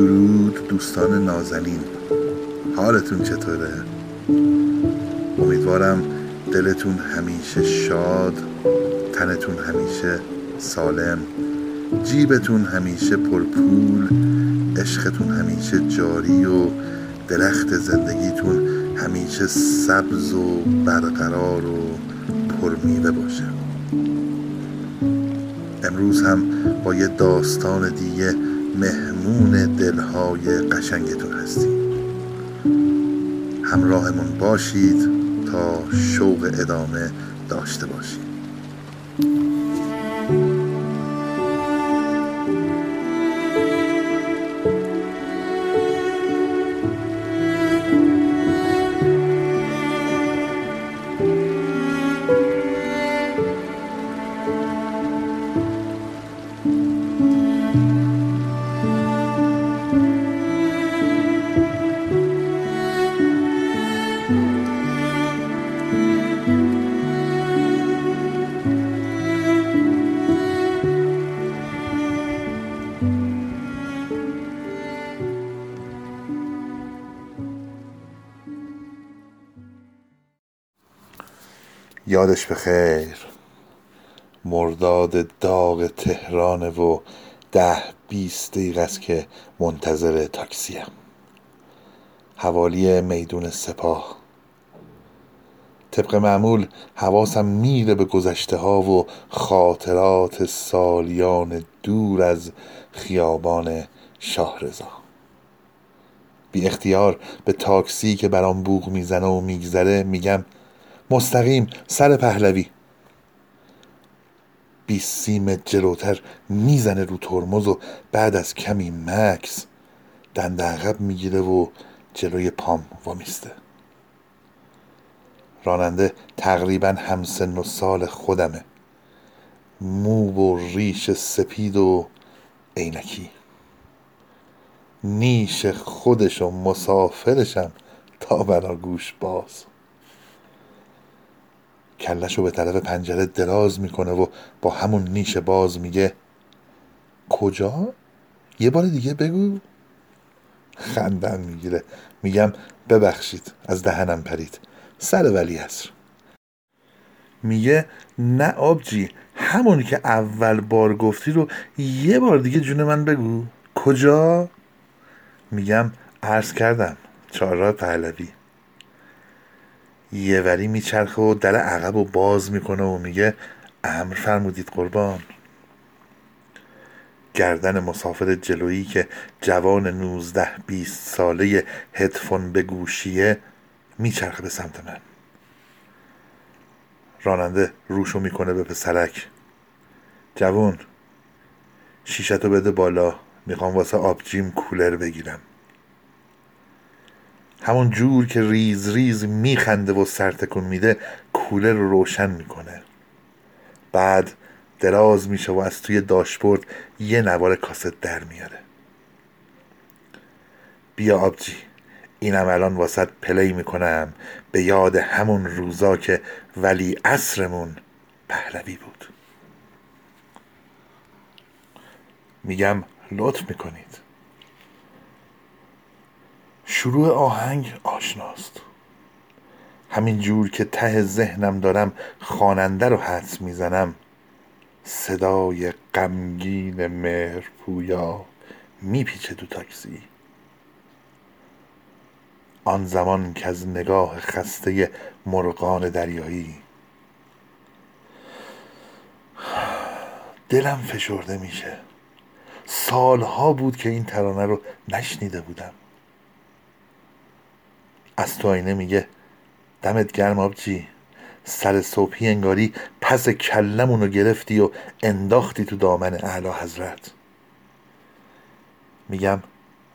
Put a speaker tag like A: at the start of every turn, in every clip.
A: درود دوستان نازنین حالتون چطوره؟ امیدوارم دلتون همیشه شاد تنتون همیشه سالم جیبتون همیشه پرپول عشقتون همیشه جاری و درخت زندگیتون همیشه سبز و برقرار و پرمیوه باشه امروز هم با یه داستان دیگه مهمون دلهای قشنگتون هستیم. همراهمون باشید تا شوق ادامه داشته باشید یادش به خیر. مرداد داغ تهرانه و ده بیست دقیقه است که منتظر تاکسیم حوالی میدون سپاه. طبق معمول حواسم میره به گذشته ها و خاطرات سالیان دور از خیابان شاهرضا. بی اختیار به تاکسی که برام بوغ می‌زنه و میگذره میگم مستقیم سر پهلوی. بیست سیم جلوتر می‌زنه رو ترمز و بعد از کمی مکس دنده عقب می‌گیره و جلوی پام وامیسته. راننده تقریبا همسن و سال خودمه. مو و ریش سپید و عینکی. نیش خودش و مسافرشم تا گوش باز. کلش به طرف پنجره دراز می‌کنه و با همون نیش باز میگه کجا؟ یه بار دیگه بگو. خندن می‌گیره. میگم ببخشید از دهنم پرید. سر ولی هست میگه نه آبجی همونی که اول بار گفتی رو یه بار دیگه جون من بگو. کجا؟ میگم عرض کردم چهارراه پهلوی. یه وری میچرخه و در عقب و باز می‌کنه و میگه امر فرمودید قربان. گردن مسافر جلویی که جوان نوزده بیست ساله هدفون به گوشیه میچرخه به سمت من. راننده روشو می‌کنه به پسرک. جوون شیشتو بده بالا می‌خوام واسه آبجیم کولر بگیرم. همون جور که ریز ریز میخنده و سرتکون میده کولر رو روشن می‌کنه. بعد دراز میشه و از توی داشبورد یه نوار کاست در میاره. بیا آبجی اینم الان واسط play می‌کنم. به یاد همون روزا که ولی اصرمون پهلوی بود. میگم لطف می‌کنید. شروع آهنگ آشناست. همین جور که ته ذهنم دارم خواننده رو حدس می‌زنم. صدای غمگین مهر پویا میپیچه تو تاکسی. آن زمان که از نگاه خسته مرغان دریایی. دلم فشرده میشه. سالها بود که این ترانه رو نشنیده بودم. از تو آینه میگه دمت گرم آبجی. سر صبحی انگاری پس کلمونو گرفتی و انداختی تو دامن اعلی حضرت. میگم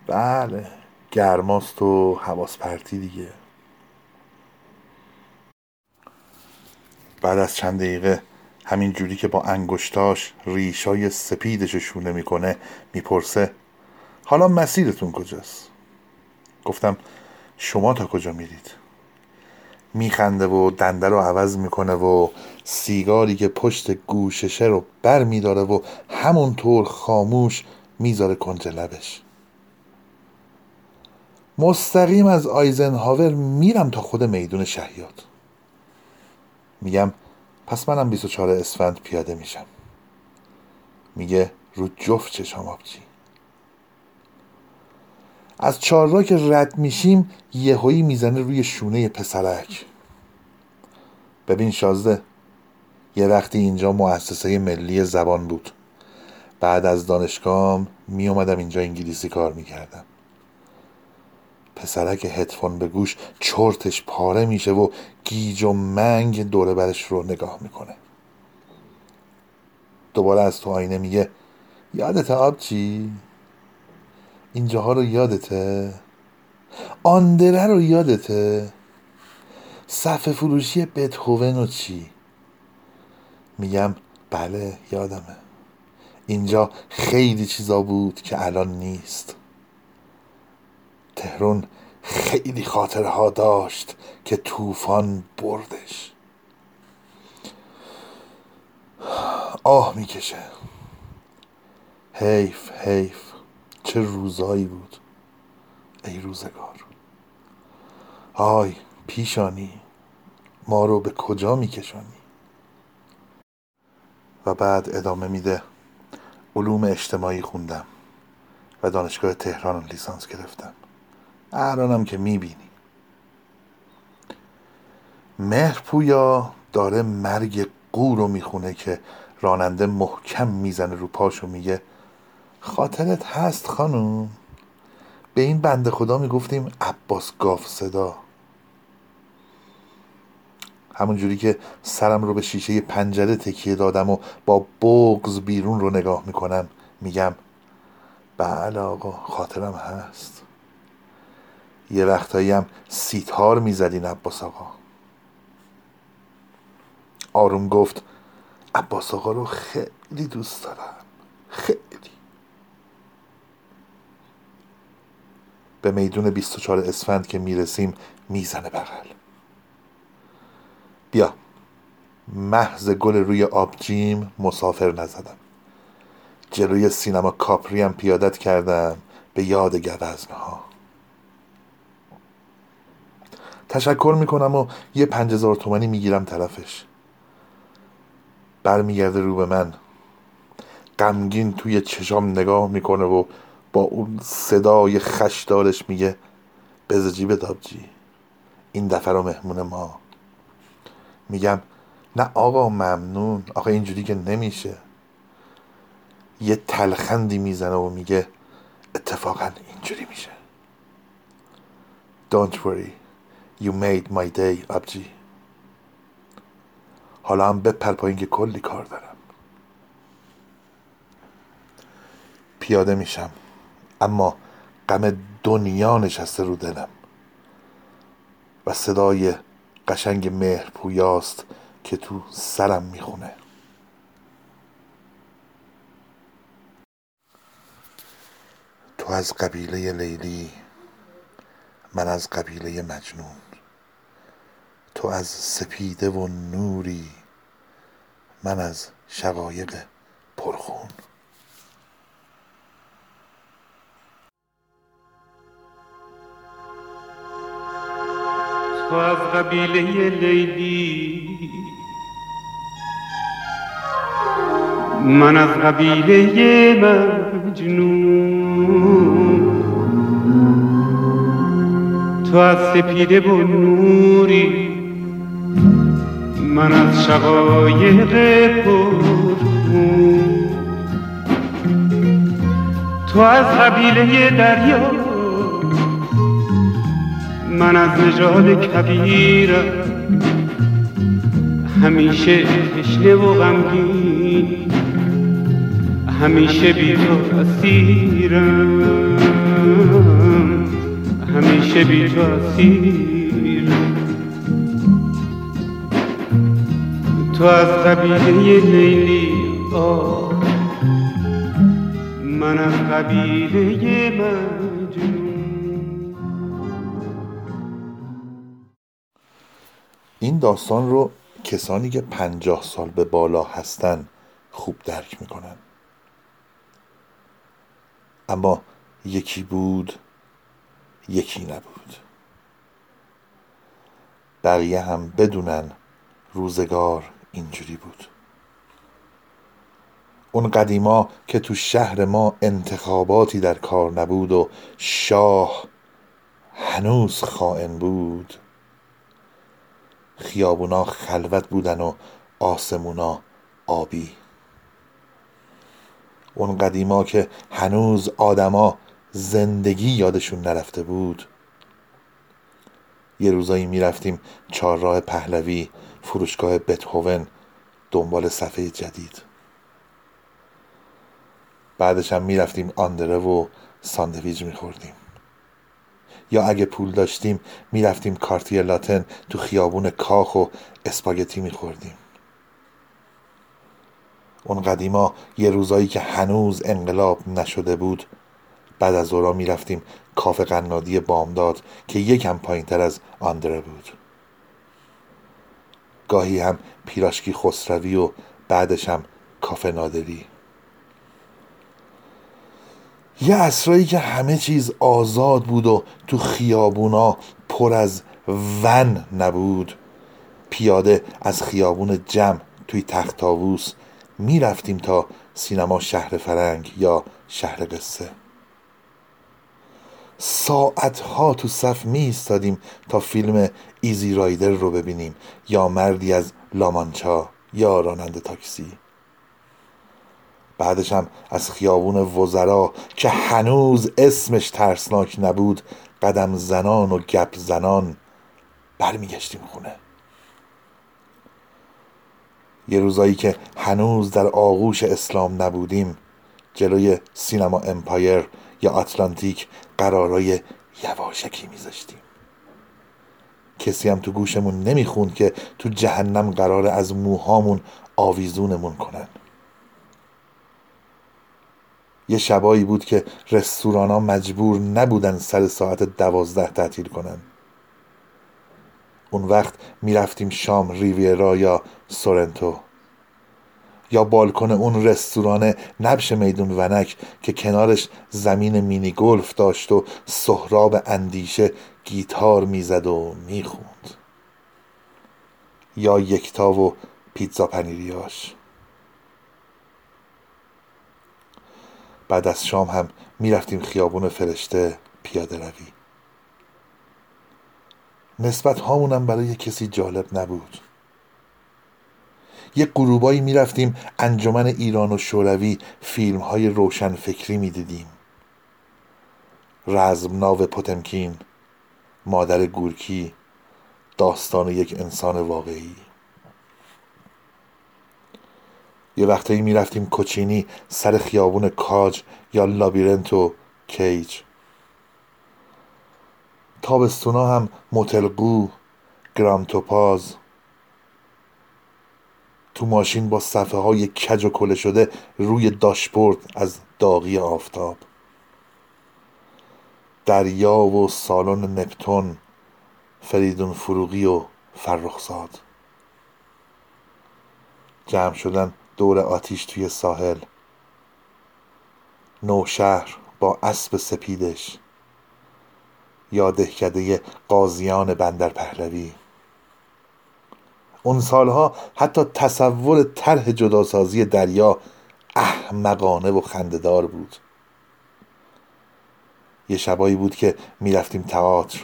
A: بله گرماست و حواس پرتی دیگه. بعد از چند دقیقه همین جوری که با انگشتاش ریشای سپیدش شونه می‌کنه می‌پرسه حالا مسیرتون کجاست؟ گفتم شما تا کجا میرید؟ میخنده و دنده رو عوض می‌کنه و سیگاری که پشت گوششه رو بر میداره و همونطور خاموش می‌ذاره کنج لبش. مستقیم از آیزنهاور میرم تا خود میدون شهیاد. میگم پس منم 24 اسفند پیاده میشم. میگه رو جفت چشام آبجی. از چهار که رد میشیم یهویی می‌زنه روی شونه پسرک. ببین شازده یه وقتی اینجا مؤسسه ملی زبان بود. بعد از دانشگاه می اومدم اینجا انگلیسی کار می‌کردم. پسرک هدفون به گوش چرتش پاره میشه و گیج و منگ دوره برش رو نگاه می‌کنه. دوباره از تو آینه میگه یادت آبچی اینجاها رو یادته؟ آندره رو یادته؟ صفحه فروشی بتهوون و چی؟ میگم بله یادمه. اینجا خیلی چیزا بود که الان نیست. تهرون خیلی خاطره ها داشت که طوفان بردش. آه می‌کشه. حیف حیف. چه روزایی بود. ای روزگار. آی پیشانی ما رو به کجا میکشانی؟ و بعد ادامه میده. علوم اجتماعی خوندم و دانشگاه تهران لیسانس گرفتم. الانم که می‌بینی. مهرپویا داره مرگ قو رو می‌خونه که راننده محکم می‌زنه رو پاش و میگه خاطرت هست خانوم به این بنده خدا می‌گفتیم عباس گاف صدا. همون جوری که سرم رو به شیشه پنجره تکیه دادم و با بغز بیرون رو نگاه می‌کنم میگم بله آقا خاطرم هست. یه وقتایی هم سیتار می‌زدین عباس آقا. آروم گفت عباس آقا رو خیلی دوست دارم خیلی به میدون 24 اسفند که می‌رسیم می‌زنه بغل. بیا. محض گل روی آبجیم مسافر نزدم. جلوی سینما کاپری هم پیادت کردم به یاد گوزنه ها تشکر می‌کنم و یه پنج هزار تومنی می‌گیرم طرفش. برمیگرده رو به من. غمگین توی چشام نگاه می‌کنه و با اون صدای خشدارش میگه بز جیب دابجی این دفعه رو مهمون ما. میگم نه آقا ممنون. آقا اینجوری که نمیشه. یه تلخندی می‌زنه و میگه اتفاقا اینجوری میشه. Don't worry. You made my day آبجی. حالا هم بپر پایین که کلی کار دارم. پیاده میشم. اما غم دنیا نشسته رو دلم. و صدای قشنگ مهر پویاست که تو سرم می‌خونه. تو از قبیله لیلی من از قبیله مجنون. تو از سپیده و نوری من از شقایق پرخون.
B: تو از قبیله لیلی. من از قبیله مجنون. تو از سپیده و نوری. من از شقایق پرخون. تو از قبیله دریا من از نژاد کبیر همیشه تشنه و غمگین همیشه بی تو اسیرم همیشه بی تو اسیرم تو از قبیله لیلی آه من از قبیله مجنون
A: این داستان رو کسانی که پنجاه سال به بالا هستن خوب درک می‌کنن. اما یکی بود یکی نبود. بقیه هم بدونن روزگار اینجوری بود. اون قدیما که تو شهر ما انتخاباتی در کار نبود و شاه هنوز خائن بود خیابونا خلوت بودن و آسمونا آبی. اون قدیما که هنوز آدما زندگی یادشون نرفته بود. یه روزایی می‌رفتیم چهارراه پهلوی فروشگاه بتهوون دنبال صفحه جدید. بعدش هم می‌رفتیم آندره و ساندویج میخوردیم. یا اگه پول داشتیم می‌رفتیم کارتیر لاتن تو خیابون کاخ و اسپاگتی میخوردیم. اون قدیما یه روزایی که هنوز انقلاب نشده بود بعد از اورا می‌رفتیم کافه قنادی بامداد که یکم پایین تر از آندره بود. گاهی هم پیراشکی خسروی و بعدش هم کافه نادری. یه اسرایی که همه چیز آزاد بود و تو خیابونا پر از ون نبود. پیاده از خیابون جمع توی تخت می می‌رفتیم تا سینما شهر فرنگ یا شهر قصه. ساعتها تو صف می ایستادیم تا فیلم Easy Rider رو ببینیم یا مردی از لامانچا یا راننده تاکسی. بعدش هم از خیابون وزرا که هنوز اسمش ترسناک نبود قدم زنان و گپ زنان برمیگشتیم خونه. یه روزایی که هنوز در آغوش اسلام نبودیم جلوی سینما امپایر یا آتلانتیک قرارای یواشکی میذاشتیم. کسی هم تو گوشمون نمی‌خوند که تو جهنم قرار از موهامون آویزونمون کنن. یه شبایی بود که رستوران ها مجبور نبودن سر ساعت دوازده تعطیل کنن. اون وقت می‌رفتیم شام ریویرا یا سورنتو. یا بالکن اون رستوران نبش میدون ونک که کنارش زمین مینی گلف داشت و سهراب اندیشه گیتار می‌زد و می‌خوند. یا یکتا و پیتزا پنیریاش. بعد از شام هم می‌رفتیم خیابون فرشته پیاده روی. نسبت هامونم برای کسی جالب نبود. یه گروبایی می‌رفتیم انجمن ایران و شوروی فیلم های روشن فکری می‌دیدیم. رزم ناو پوتمکین مادر گورکی داستان یک انسان واقعی. یه وقتایی می‌رفتیم کوچینی سر خیابون کاج یا لابیرنت و کیج. تابستونا هم متلقو گرام توپاز. تو ماشین با صفحه های کج و کله شده روی داشبورد از داغی آفتاب. دریا و سالن نپتون فریدون فروغی و فرخزاد. جمع شدن دور آتیش توی ساحل. نوشهر با اسب سپیدش. یا دهکده قاضیان بندر پهلوی. اون سالها حتی تصور طرح جداسازی دریا احمقانه و خندهدار بود. یه شبایی بود که می‌رفتیم تئاتر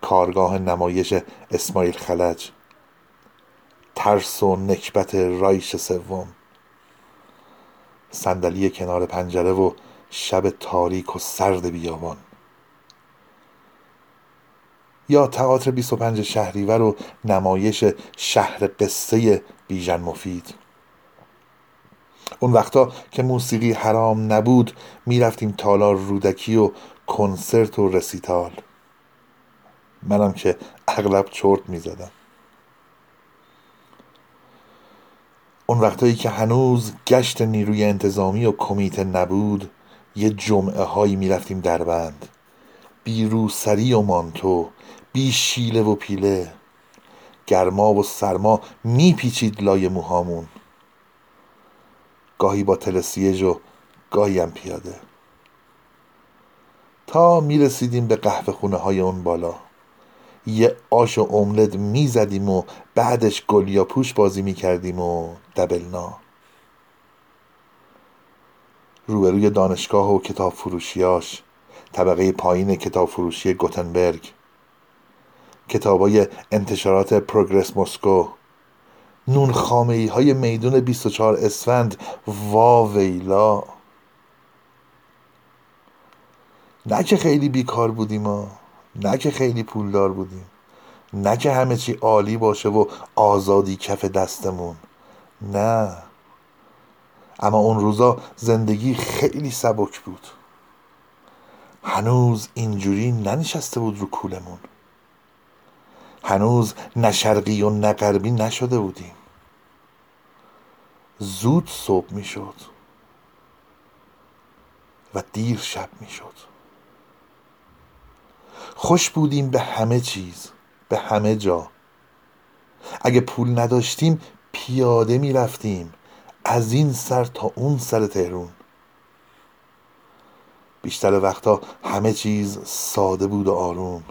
A: کارگاه نمایش اسماعیل خلج. ترس و نکبت رایش سوم. صندلی کنار پنجره و شب تاریک و سرد بیابان. یا تئاتر 25 شهریور و نمایش شهر قصه بیژن مفید. اون وقتا که موسیقی حرام نبود می‌رفتیم تالار رودکی و کنسرت و رسیتال. منم که اغلب چرت می‌زدم. اون وقتایی که هنوز گشت نیروی انتظامی و کمیته نبود یه جمعه هایی می‌رفتیم دربند. بی روسری و مانتو بی شیله و پیله. گرما و سرما میپیچید لای موهامون. گاهی با تلسیج و گاهی هم پیاده. تا می‌رسیدیم به قهوه خونه های اون بالا. یه آش و املت می‌زدیم و بعدش گل یا پوش بازی می‌کردیم و دبلنا. روبروی دانشگاه و کتاب فروشیاش طبقه پایین کتاب فروشی گوتنبرگ. کتابای انتشارات پروگرس مسکو. نون خامه های میدون 24 اسفند. وا ویلا. نه که خیلی بیکار بودیم ها. نه که خیلی پولدار بودیم نه که همه چی عالی باشه و آزادی کف دستمون. نه. اما اون روزا زندگی خیلی سبک بود. هنوز اینجوری ننشسته بود رو کولمون. هنوز نه شرقی و نه غربی نشده بودیم. زود صبح می‌شد و دیر شب می‌شد. خوش بودیم به همه چیز به همه جا. اگه پول نداشتیم پیاده می‌رفتیم از این سر تا اون سر تهرون. بیشتر وقتا همه چیز ساده بود و آروم.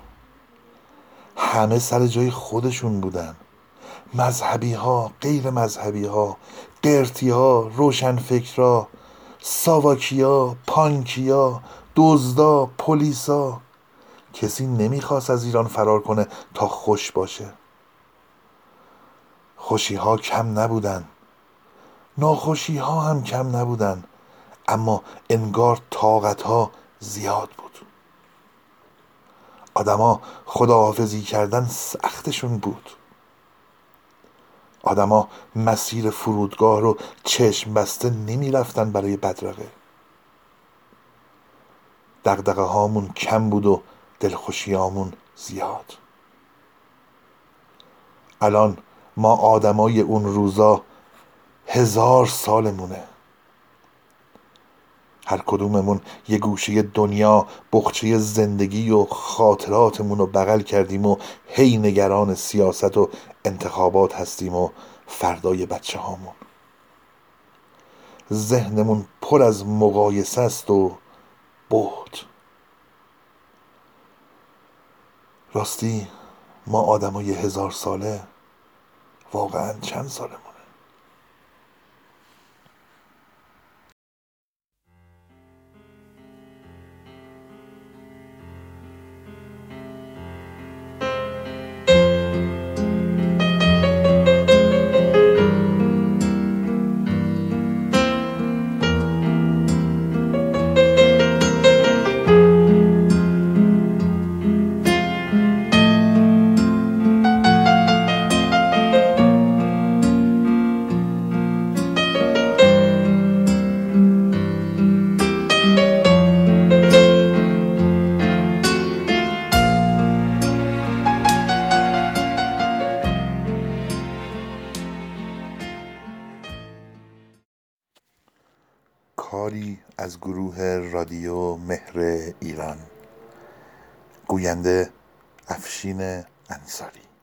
A: همه سر جای خودشون بودن. مذهبی ها غیر مذهبی ها قرتی ها روشن فکرا ساواکیا پانکیا دزدا پلیسا کسی نمی‌خواست از ایران فرار کنه تا خوش باشه. خوشی ها کم نبودن. ناخوشی ها هم کم نبودن. اما انگار طاقت ها زیاد بود. آدما خداحافظی کردن سختشون بود. آدما مسیر فرودگاه رو چشم بسته نمی‌رفتن برای بدرقه. دقدقه هامون کم بود و دلخوشیامون زیاد. الان ما آدمای اون روزا هزار سالمونه. هر کدوممون یه گوشه دنیا بخچه زندگی و خاطراتمون رو بغل کردیم و هی نگران سیاست و انتخابات هستیم و فردای بچه هامون ذهنمون پر از مقایسه است و بود راستی ما آدمای هزار ساله واقعا چند سالمون؟ گوینده افشین انصاری.